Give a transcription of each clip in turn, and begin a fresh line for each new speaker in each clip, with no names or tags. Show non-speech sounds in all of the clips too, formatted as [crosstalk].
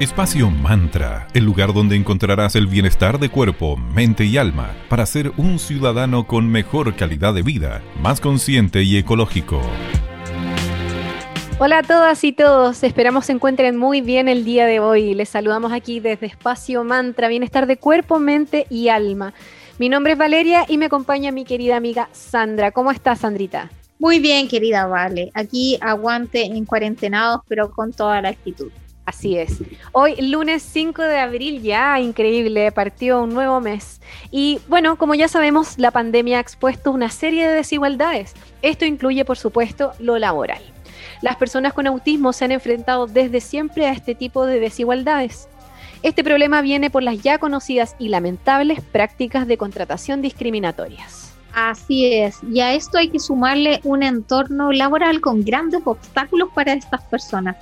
Espacio Mantra, el lugar donde encontrarás el bienestar de cuerpo, mente y alma para ser un ciudadano con mejor calidad de vida, más consciente y ecológico.
Hola a todas y todos, esperamos se encuentren muy bien el día de hoy. Les saludamos aquí desde Espacio Mantra, bienestar de cuerpo, mente y alma. Mi nombre es Valeria y me acompaña mi querida amiga Sandra. ¿Cómo estás, Sandrita?
Muy bien, querida Vale. Aquí aguante en cuarentenados, pero con toda la actitud.
Así es. Hoy, lunes 5 de abril, ya increíble, partió un nuevo mes. Y bueno, como ya sabemos, la pandemia ha expuesto una serie de desigualdades. Esto incluye, por supuesto, lo laboral. Las personas con autismo se han enfrentado desde siempre a este tipo de desigualdades. Este problema viene por las ya conocidas y lamentables prácticas de contratación discriminatorias.
Así es, y a esto hay que sumarle un entorno laboral con grandes obstáculos para estas personas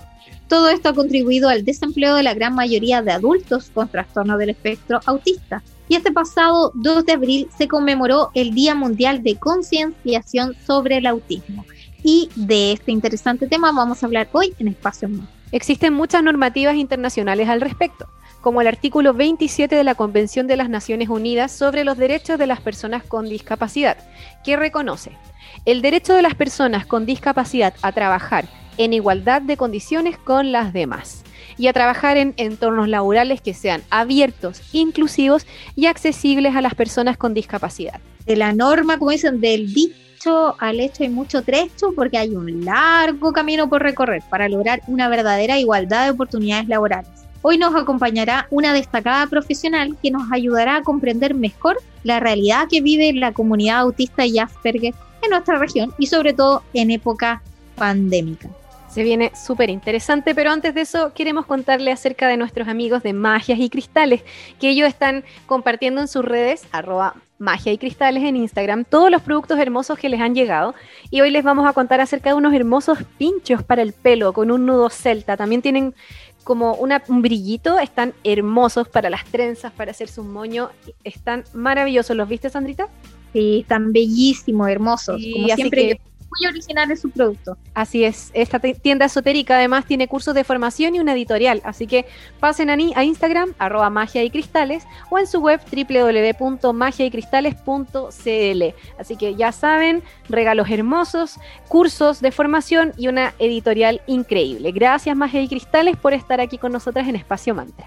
todo esto ha contribuido al desempleo de la gran mayoría de adultos con trastorno del espectro autista. Y este pasado 2 de abril se conmemoró el Día Mundial de Concienciación sobre el Autismo. Y de este interesante tema vamos a hablar hoy en Espacio Más.
Existen muchas normativas internacionales al respecto, como el artículo 27 de la Convención de las Naciones Unidas sobre los Derechos de las Personas con Discapacidad, que reconoce el derecho de las personas con discapacidad a trabajar en igualdad de condiciones con las demás y a trabajar en entornos laborales que sean abiertos, inclusivos y accesibles a las personas con discapacidad.
De la norma, como dicen, del dicho al hecho hay mucho trecho porque hay un largo camino por recorrer para lograr una verdadera igualdad de oportunidades laborales. Hoy nos acompañará una destacada profesional que nos ayudará a comprender mejor la realidad que vive la comunidad autista y Asperger en nuestra región y sobre todo en época pandémica.
Se viene súper interesante, pero antes de eso queremos contarle acerca de nuestros amigos de Magias y Cristales, que ellos están compartiendo en sus redes, arroba magia y cristales en Instagram, todos los productos hermosos que les han llegado. Y hoy les vamos a contar acerca de unos hermosos pinchos para el pelo con un nudo celta. También tienen como una, un brillito, están hermosos para las trenzas, para hacerse un moño. Están maravillosos. ¿Los viste, Sandrita?
Sí, están bellísimos, hermosos. como siempre muy original es su producto.
Así es, esta tienda esotérica además tiene cursos de formación y una editorial, así que pasen a, a Instagram, arroba magia y cristales, o en su web www.magiaycristales.cl. Así que ya saben, regalos hermosos, cursos de formación y una editorial increíble. Gracias Magia y Cristales por estar aquí con nosotras en Espacio Mantra.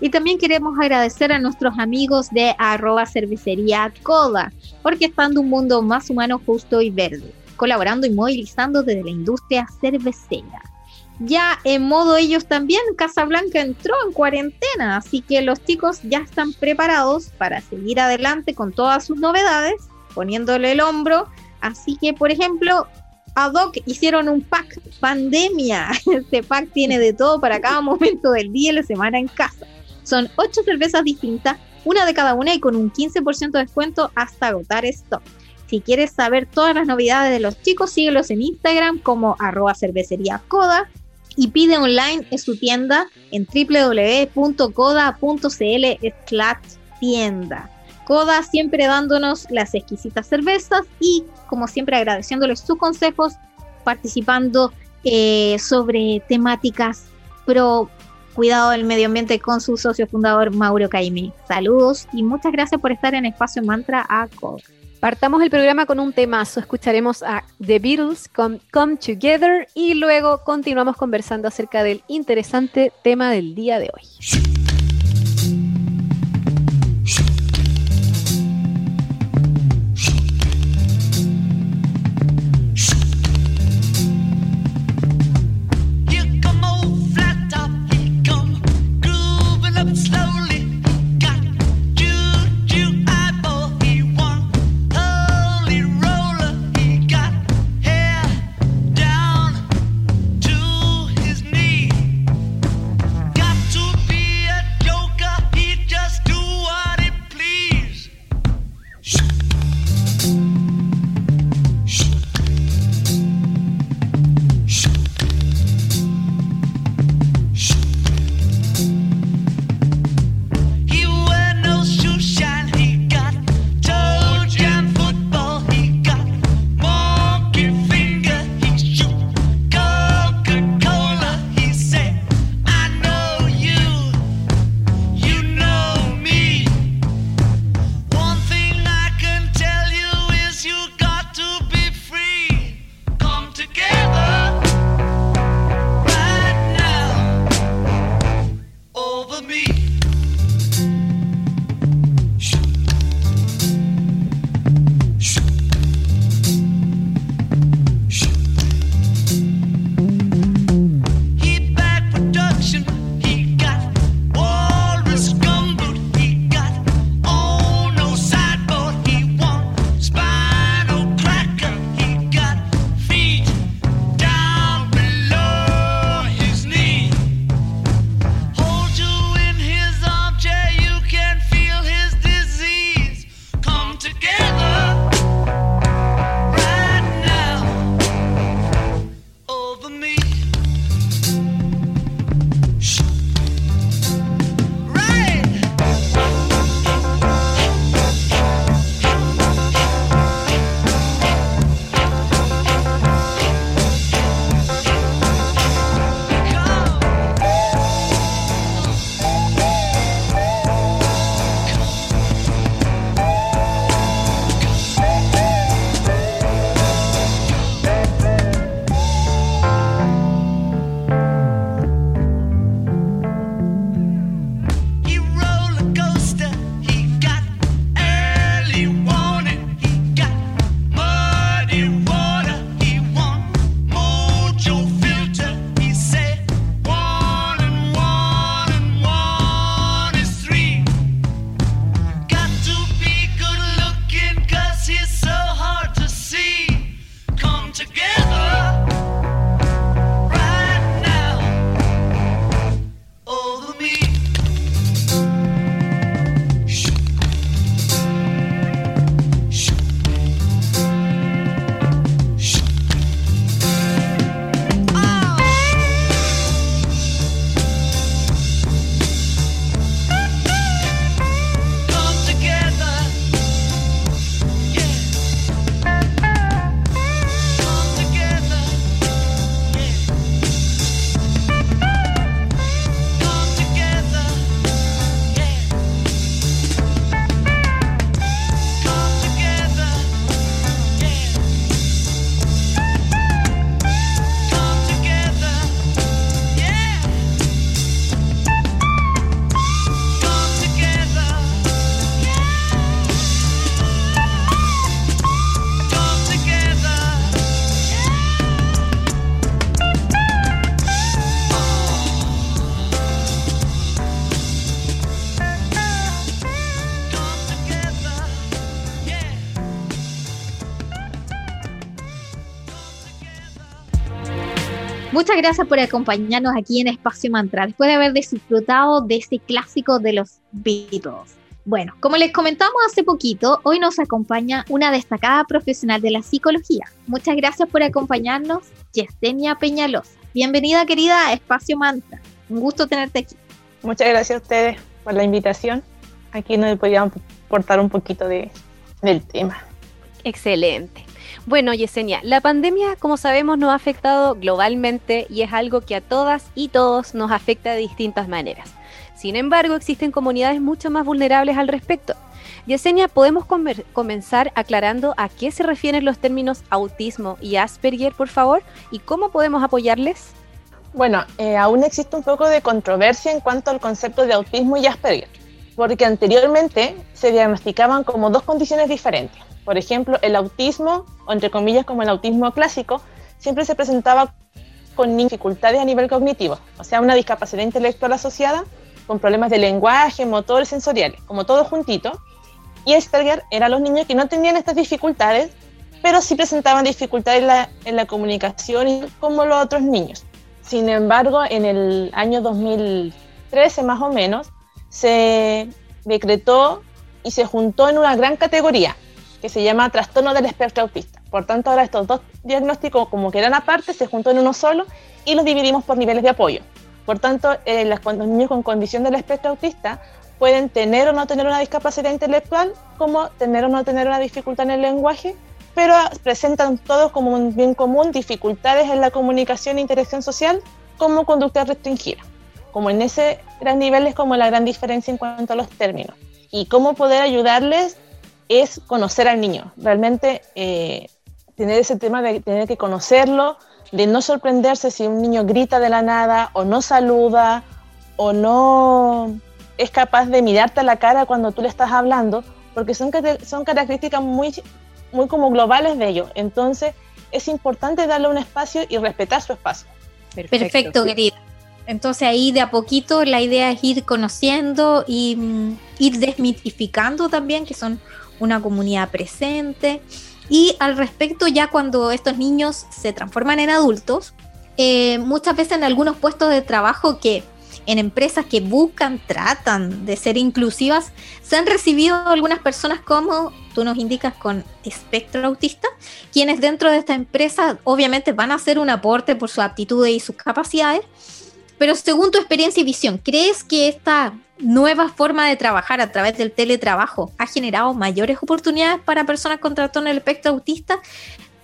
Y también queremos agradecer a nuestros amigos de arroba cervecería Coda, porque están de un mundo más humano, justo y verde colaborando y movilizando desde la industria cervecera. Ya en modo ellos también, Casablanca entró en cuarentena, así que los chicos ya están preparados para seguir adelante con todas sus novedades, poniéndole el hombro. Así que, por ejemplo, Adoc hicieron un pack pandemia. [laughs] Este pack tiene de todo para cada momento del día y la semana en casa. Son ocho cervezas distintas, una de cada una y con un 15% de descuento hasta agotar stock. Si quieres saber todas las novedades de los chicos, síguelos en Instagram como arroba cervecería coda y pide online en su tienda en www.coda.cl tienda. Coda siempre dándonos las exquisitas cervezas y como siempre agradeciéndoles sus consejos, participando eh, sobre temáticas pro cuidado del medio ambiente con su socio fundador Mauro Caime. Saludos y muchas gracias por estar en Espacio Mantra a Coda.
Partamos el programa con un temazo. Escucharemos a The Beatles con Come Together y luego continuamos conversando acerca del interesante tema del día de hoy.
Muchas gracias por acompañarnos aquí en Espacio Mantra, después de haber disfrutado de este clásico de los Beatles. Bueno, como les comentamos hace poquito, hoy nos acompaña una destacada profesional de la psicología. Muchas gracias por acompañarnos, Yesenia Peñalosa. Bienvenida querida a Espacio Mantra. Un gusto tenerte aquí.
Muchas gracias a ustedes por la invitación. Aquí nos podíamos aportar un poquito de, del tema.
Excelente. Bueno, Yesenia, la pandemia, como sabemos, nos ha afectado globalmente y es algo que a todas y todos nos afecta de distintas maneras. Sin embargo, existen comunidades mucho más vulnerables al respecto. Yesenia, ¿podemos comenzar aclarando a qué se refieren los términos autismo y Asperger, por favor? ¿Y cómo podemos apoyarles?
Bueno, eh, aún existe un poco de controversia en cuanto al concepto de autismo y Asperger, porque anteriormente se diagnosticaban como dos condiciones diferentes. Por ejemplo, el autismo, o entre comillas como el autismo clásico, siempre se presentaba con dificultades a nivel cognitivo, o sea, una discapacidad intelectual asociada con problemas de lenguaje, motor, sensoriales, como todo juntito. Y Asperger eran los niños que no tenían estas dificultades, pero sí presentaban dificultades en la, en la comunicación como los otros niños. Sin embargo, en el año 2013 más o menos, se decretó y se juntó en una gran categoría que se llama trastorno del espectro autista. Por tanto, ahora estos dos diagnósticos, como que eran aparte, se juntó en uno solo y los dividimos por niveles de apoyo. Por tanto, eh, los niños con condición del espectro autista pueden tener o no tener una discapacidad intelectual, como tener o no tener una dificultad en el lenguaje, pero presentan todos como un bien común dificultades en la comunicación e interacción social como conducta restringida. Como en ese gran nivel es como la gran diferencia en cuanto a los términos. Y cómo poder ayudarles es conocer al niño, realmente eh, tener ese tema de tener que conocerlo, de no sorprenderse si un niño grita de la nada o no saluda o no es capaz de mirarte a la cara cuando tú le estás hablando, porque son, son características muy, muy como globales de ellos. Entonces es importante darle un espacio y respetar su espacio.
Perfecto, querida. Entonces ahí de a poquito la idea es ir conociendo y mm, ir desmitificando también que son una comunidad presente. Y al respecto, ya cuando estos niños se transforman en adultos, eh, muchas veces en algunos puestos de trabajo que en empresas que buscan, tratan de ser inclusivas, se han recibido algunas personas como tú nos indicas con espectro autista, quienes dentro de esta empresa obviamente van a hacer un aporte por sus aptitudes y sus capacidades, pero según tu experiencia y visión, ¿crees que esta nueva forma de trabajar a través del teletrabajo ha generado mayores oportunidades para personas con trastorno del espectro autista?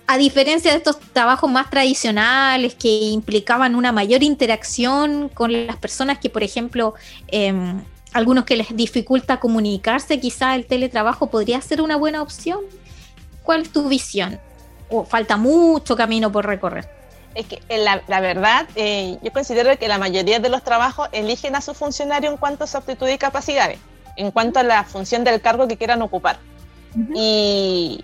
A diferencia de estos trabajos más tradicionales que implicaban una mayor interacción con las personas que, por ejemplo, em, algunos que les dificulta comunicarse, quizá el teletrabajo podría ser una buena opción. ¿Cuál es tu visión? ¿O falta mucho camino por recorrer?
Es que eh, la, la verdad, eh, yo considero que la mayoría de los trabajos eligen a su funcionario en cuanto a su aptitud y capacidades, en cuanto a la función del cargo que quieran ocupar. y,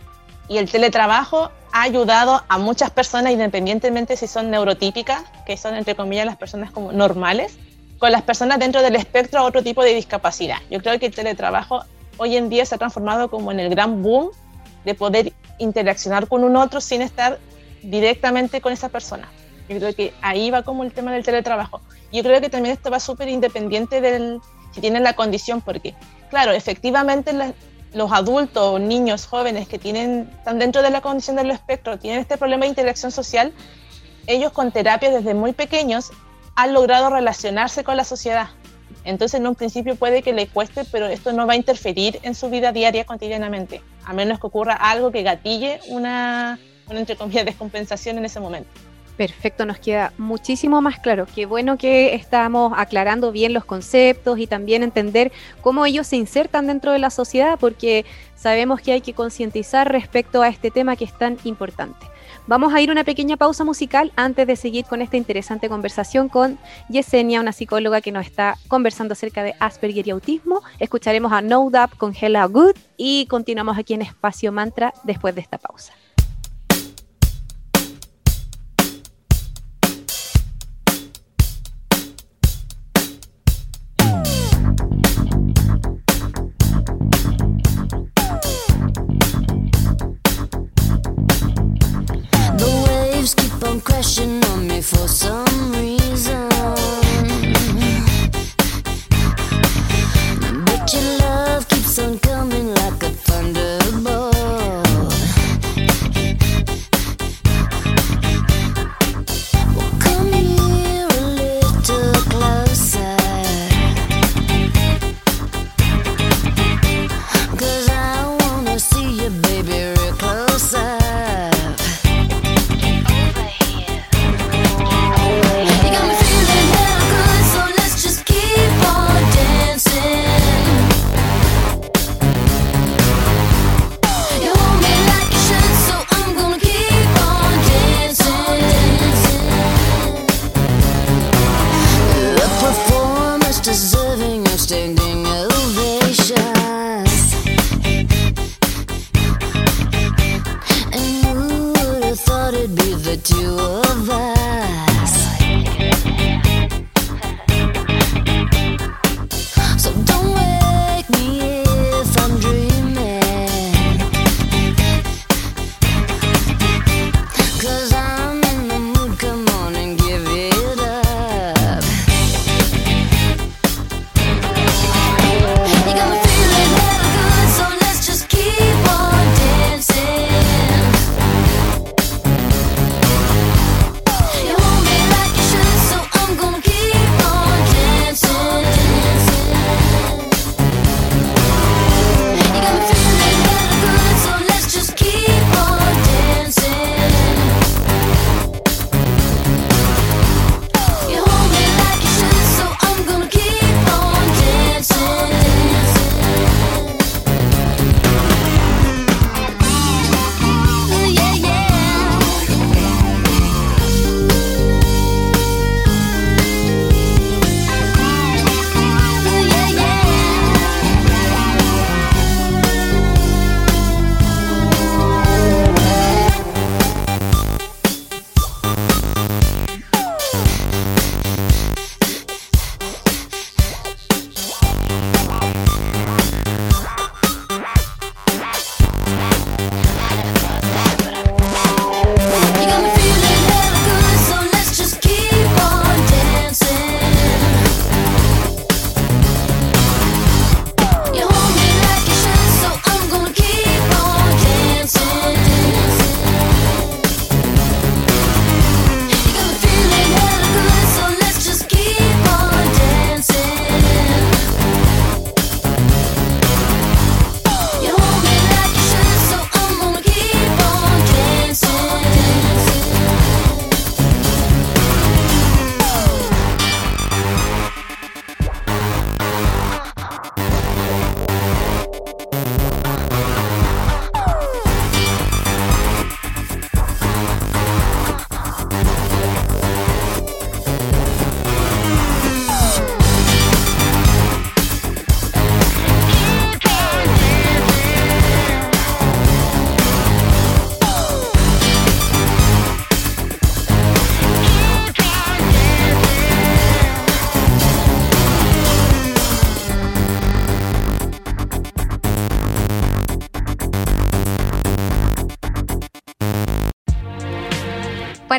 y, el teletrabajo ha ayudado a muchas personas, independientemente si son neurotípicas, que son entre comillas las personas como normales, con las personas dentro del espectro a otro tipo de discapacidad. Yo creo que el teletrabajo hoy en día se ha transformado como en el gran boom de poder interaccionar con un otro sin estar directamente con esa persona. Yo creo que ahí va como el tema del teletrabajo. Yo creo que también esto va súper independiente del si tienen la condición, porque, claro, efectivamente los adultos, niños, jóvenes que tienen, están dentro de la condición del espectro, tienen este problema de interacción social, ellos con terapia desde muy pequeños han logrado relacionarse con la sociedad. Entonces, en un principio puede que le cueste, pero esto no va a interferir en su vida diaria cotidianamente, a menos que ocurra algo que gatille una, una entre comillas descompensación en ese momento.
Perfecto, nos queda muchísimo más claro. Qué bueno que estamos aclarando bien los conceptos y también entender cómo ellos se insertan dentro de la sociedad, porque sabemos que hay que concientizar respecto a este tema que es tan importante. Vamos a ir una pequeña pausa musical antes de seguir con esta interesante conversación con Yesenia, una psicóloga que nos está conversando acerca de Asperger y autismo. Escucharemos a No Doubt con Hella Good y continuamos aquí en Espacio Mantra después de esta pausa.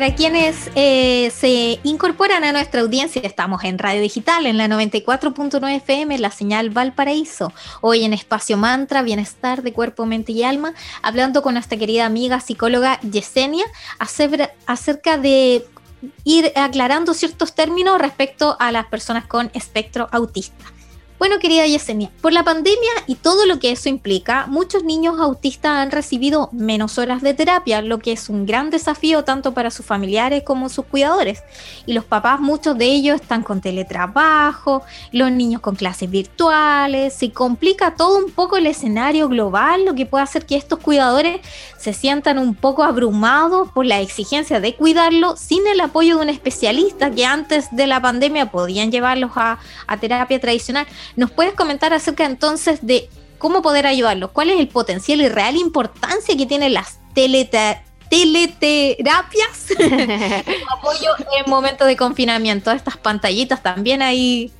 Para quienes eh, se incorporan a nuestra audiencia, estamos en Radio Digital, en la 94.9 FM, la señal Valparaíso. Hoy en Espacio Mantra, Bienestar de Cuerpo, Mente y Alma, hablando con nuestra querida amiga psicóloga Yesenia acer- acerca de ir aclarando ciertos términos respecto a las personas con espectro autista. Bueno, querida Yesenia, por la pandemia y todo lo que eso implica, muchos niños autistas han recibido menos horas de terapia, lo que es un gran desafío tanto para sus familiares como sus cuidadores. Y los papás, muchos de ellos están con teletrabajo, los niños con clases virtuales, se complica todo un poco el escenario global, lo que puede hacer que estos cuidadores se sientan un poco abrumados por la exigencia de cuidarlo sin el apoyo de un especialista que antes de la pandemia podían llevarlos a, a terapia tradicional. ¿Nos puedes comentar acerca entonces de cómo poder ayudarlos? ¿Cuál es el potencial y real importancia que tienen las teleterapias? [laughs] apoyo en momentos de confinamiento, estas pantallitas también ahí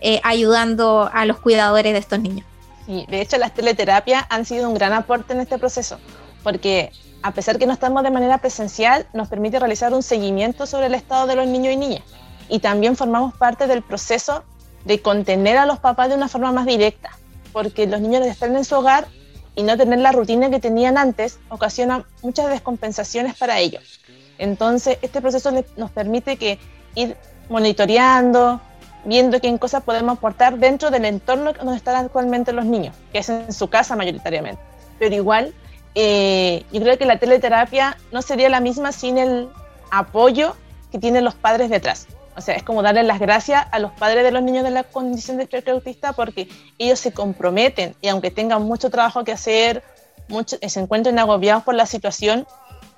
eh, ayudando a los cuidadores de estos niños.
Sí, de hecho, las teleterapias han sido un gran aporte en este proceso, porque a pesar que no estamos de manera presencial, nos permite realizar un seguimiento sobre el estado de los niños y niñas. Y también formamos parte del proceso de contener a los papás de una forma más directa, porque los niños estar en su hogar y no tener la rutina que tenían antes ocasiona muchas descompensaciones para ellos. Entonces, este proceso nos permite que ir monitoreando, viendo qué cosas podemos aportar dentro del entorno donde están actualmente los niños, que es en su casa mayoritariamente. Pero igual, eh, yo creo que la teleterapia no sería la misma sin el apoyo que tienen los padres detrás. O sea, es como darle las gracias a los padres de los niños de la condición de espectro autista porque ellos se comprometen y aunque tengan mucho trabajo que hacer, mucho, eh, se encuentren agobiados por la situación,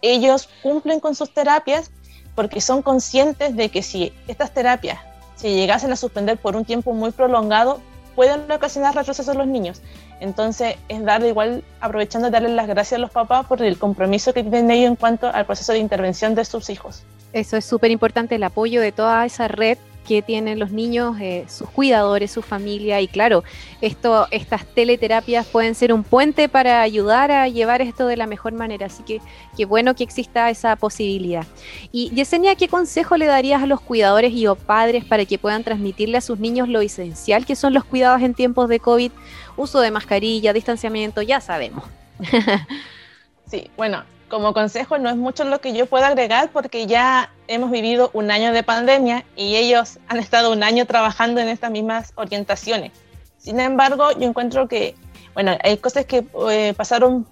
ellos cumplen con sus terapias porque son conscientes de que si estas terapias si llegasen a suspender por un tiempo muy prolongado, pueden ocasionar retrocesos en los niños. Entonces, es darle igual, aprovechando darle las gracias a los papás por el compromiso que tienen ellos en cuanto al proceso de intervención de sus hijos.
Eso es súper importante, el apoyo de toda esa red que tienen los niños, eh, sus cuidadores, su familia y claro, esto, estas teleterapias pueden ser un puente para ayudar a llevar esto de la mejor manera, así que qué bueno que exista esa posibilidad. Y Yesenia, ¿qué consejo le darías a los cuidadores y o padres para que puedan transmitirle a sus niños lo esencial que son los cuidados en tiempos de COVID? Uso de mascarilla, distanciamiento, ya sabemos. [laughs]
Sí, bueno, como consejo no es mucho lo que yo pueda agregar porque ya hemos vivido un año de pandemia y ellos han estado un año trabajando en estas mismas orientaciones. Sin embargo, yo encuentro que, bueno, hay cosas que eh, pasaron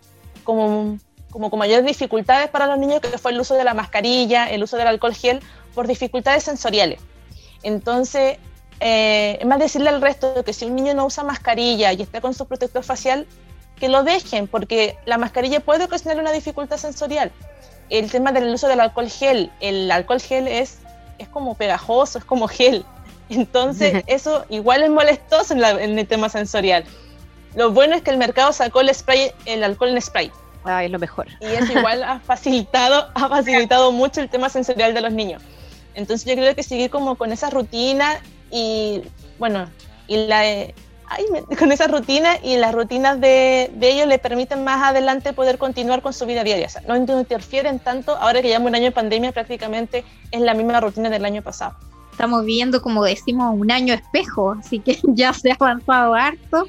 como, como con mayores dificultades para los niños, que fue el uso de la mascarilla, el uso del alcohol gel, por dificultades sensoriales. Entonces, eh, es más decirle al resto que si un niño no usa mascarilla y está con su protector facial, que lo dejen, porque la mascarilla puede ocasionar una dificultad sensorial. El tema del uso del alcohol gel, el alcohol gel es, es como pegajoso, es como gel. Entonces, [laughs] eso igual es molestoso en, la- en el tema sensorial. Lo bueno es que el mercado sacó el spray, el alcohol en spray.
Ah, es lo mejor.
Y eso igual ha facilitado, [laughs] ha facilitado mucho el tema sensorial de los niños. Entonces yo creo que seguir como con esa rutina y bueno, y la eh, ay, me- [laughs] con esa rutina y las rutinas de, de ellos le permiten más adelante poder continuar con su vida diaria. O sea, no interfieren tanto, ahora que llevamos un año de pandemia prácticamente es la misma rutina del año pasado.
Estamos viviendo, como decimos, un año espejo, así que [laughs] ya se ha avanzado harto,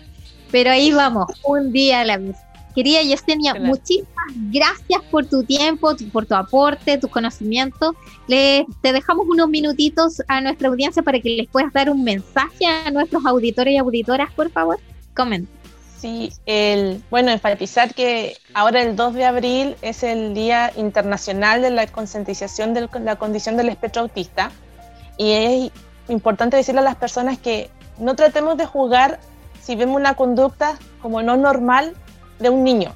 pero ahí vamos, un día a la vez. Querida Yesenia,
Claro.
muchísimas gracias por tu tiempo, tu- por tu aporte, tus conocimientos. Le, te dejamos unos minutitos a nuestra audiencia para que les puedas dar un mensaje a nuestros auditores y auditoras, por favor. Comenta.
Sí, el, bueno, enfatizar que ahora el 2 de abril es el Día Internacional de la Concientización de la Condición del Espectro Autista y es importante decirle a las personas que no tratemos de juzgar si vemos una conducta como no normal de un niño,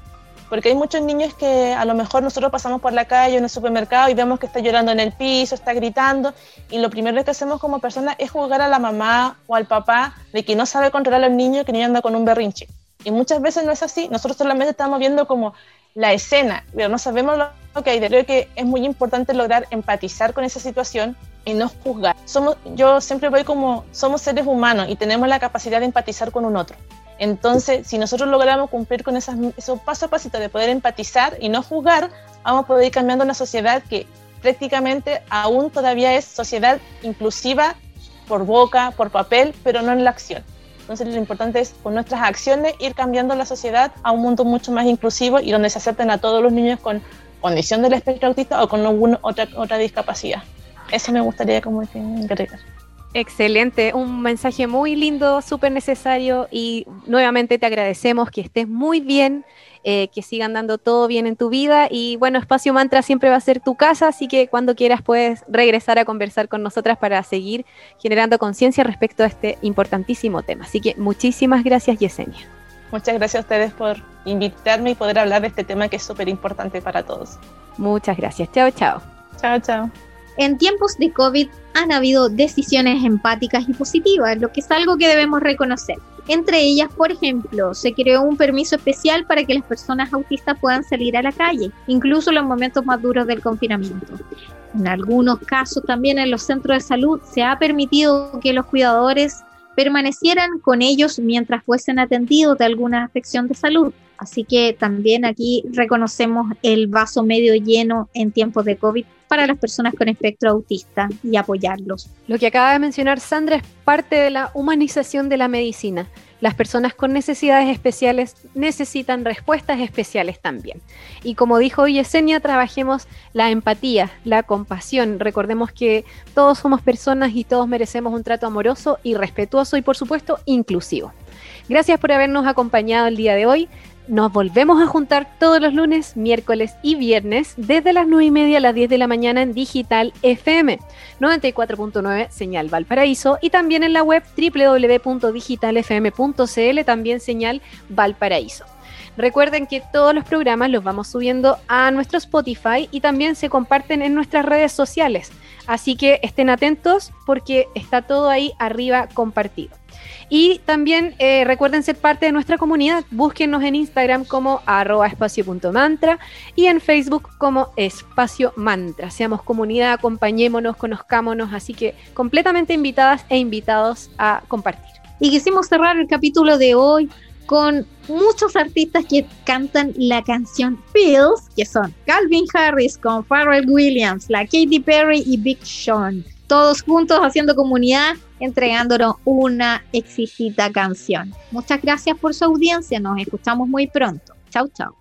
porque hay muchos niños que a lo mejor nosotros pasamos por la calle o en el supermercado y vemos que está llorando en el piso, está gritando y lo primero que hacemos como personas es juzgar a la mamá o al papá de que no sabe controlar al niño, que el niño anda con un berrinche. Y muchas veces no es así, nosotros solamente estamos viendo como la escena, pero no sabemos lo lo que hay. Creo que es muy importante lograr empatizar con esa situación y no juzgar. Somos, yo siempre voy como, somos seres humanos y tenemos la capacidad de empatizar con un otro. Entonces, si nosotros logramos cumplir con esas, esos paso a pasito de poder empatizar y no juzgar, vamos a poder ir cambiando una sociedad que prácticamente aún todavía es sociedad inclusiva por boca, por papel, pero no en la acción. Entonces lo importante es con nuestras acciones ir cambiando la sociedad a un mundo mucho más inclusivo y donde se acepten a todos los niños con condición del espectro autista o con alguna otra, otra discapacidad. Eso me gustaría como agregar.
Excelente, un mensaje muy lindo, súper necesario y nuevamente te agradecemos que estés muy bien, eh, que sigan dando todo bien en tu vida y bueno, Espacio Mantra siempre va a ser tu casa, así que cuando quieras puedes regresar a conversar con nosotras para seguir generando conciencia respecto a este importantísimo tema. Así que muchísimas gracias Yesenia.
Muchas gracias a ustedes por invitarme y poder hablar de este tema que es súper importante para todos.
Muchas gracias, chao, chao.
Chao, chao.
En tiempos de COVID han habido decisiones empáticas y positivas, lo que es algo que debemos reconocer. Entre ellas, por ejemplo, se creó un permiso especial para que las personas autistas puedan salir a la calle, incluso en los momentos más duros del confinamiento. En algunos casos también en los centros de salud se ha permitido que los cuidadores permanecieran con ellos mientras fuesen atendidos de alguna afección de salud. Así que también aquí reconocemos el vaso medio lleno en tiempos de COVID para las personas con espectro autista y apoyarlos.
Lo que acaba de mencionar Sandra es parte de la humanización de la medicina. Las personas con necesidades especiales necesitan respuestas especiales también. Y como dijo Yesenia, trabajemos la empatía, la compasión. Recordemos que todos somos personas y todos merecemos un trato amoroso y respetuoso y por supuesto inclusivo. Gracias por habernos acompañado el día de hoy. Nos volvemos a juntar todos los lunes, miércoles y viernes desde las 9 y media a las 10 de la mañana en Digital FM 94.9 Señal Valparaíso y también en la web www.digitalfm.cl también Señal Valparaíso. Recuerden que todos los programas los vamos subiendo a nuestro Spotify y también se comparten en nuestras redes sociales. Así que estén atentos porque está todo ahí arriba compartido. Y también eh, recuerden ser parte de nuestra comunidad. Búsquenos en Instagram como arroba espacio.mantra y en Facebook como espacio mantra. Seamos comunidad, acompañémonos, conozcámonos. Así que completamente invitadas e invitados a compartir.
Y quisimos cerrar el capítulo de hoy con muchos artistas que cantan la canción Feels, que son Calvin Harris con Pharrell Williams, la Katy Perry y Big Sean. Todos juntos haciendo comunidad, entregándonos una exquisita canción. Muchas gracias por su audiencia, nos escuchamos muy pronto. Chau, chau.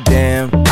Me.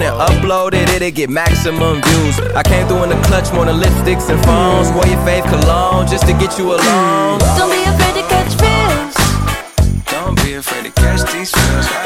and upload it, it'll get maximum views. I came through in the clutch more than lipsticks and phones. Wore your fave cologne just to get you alone.
Don't be afraid to catch feels.
Don't be afraid to catch these feels.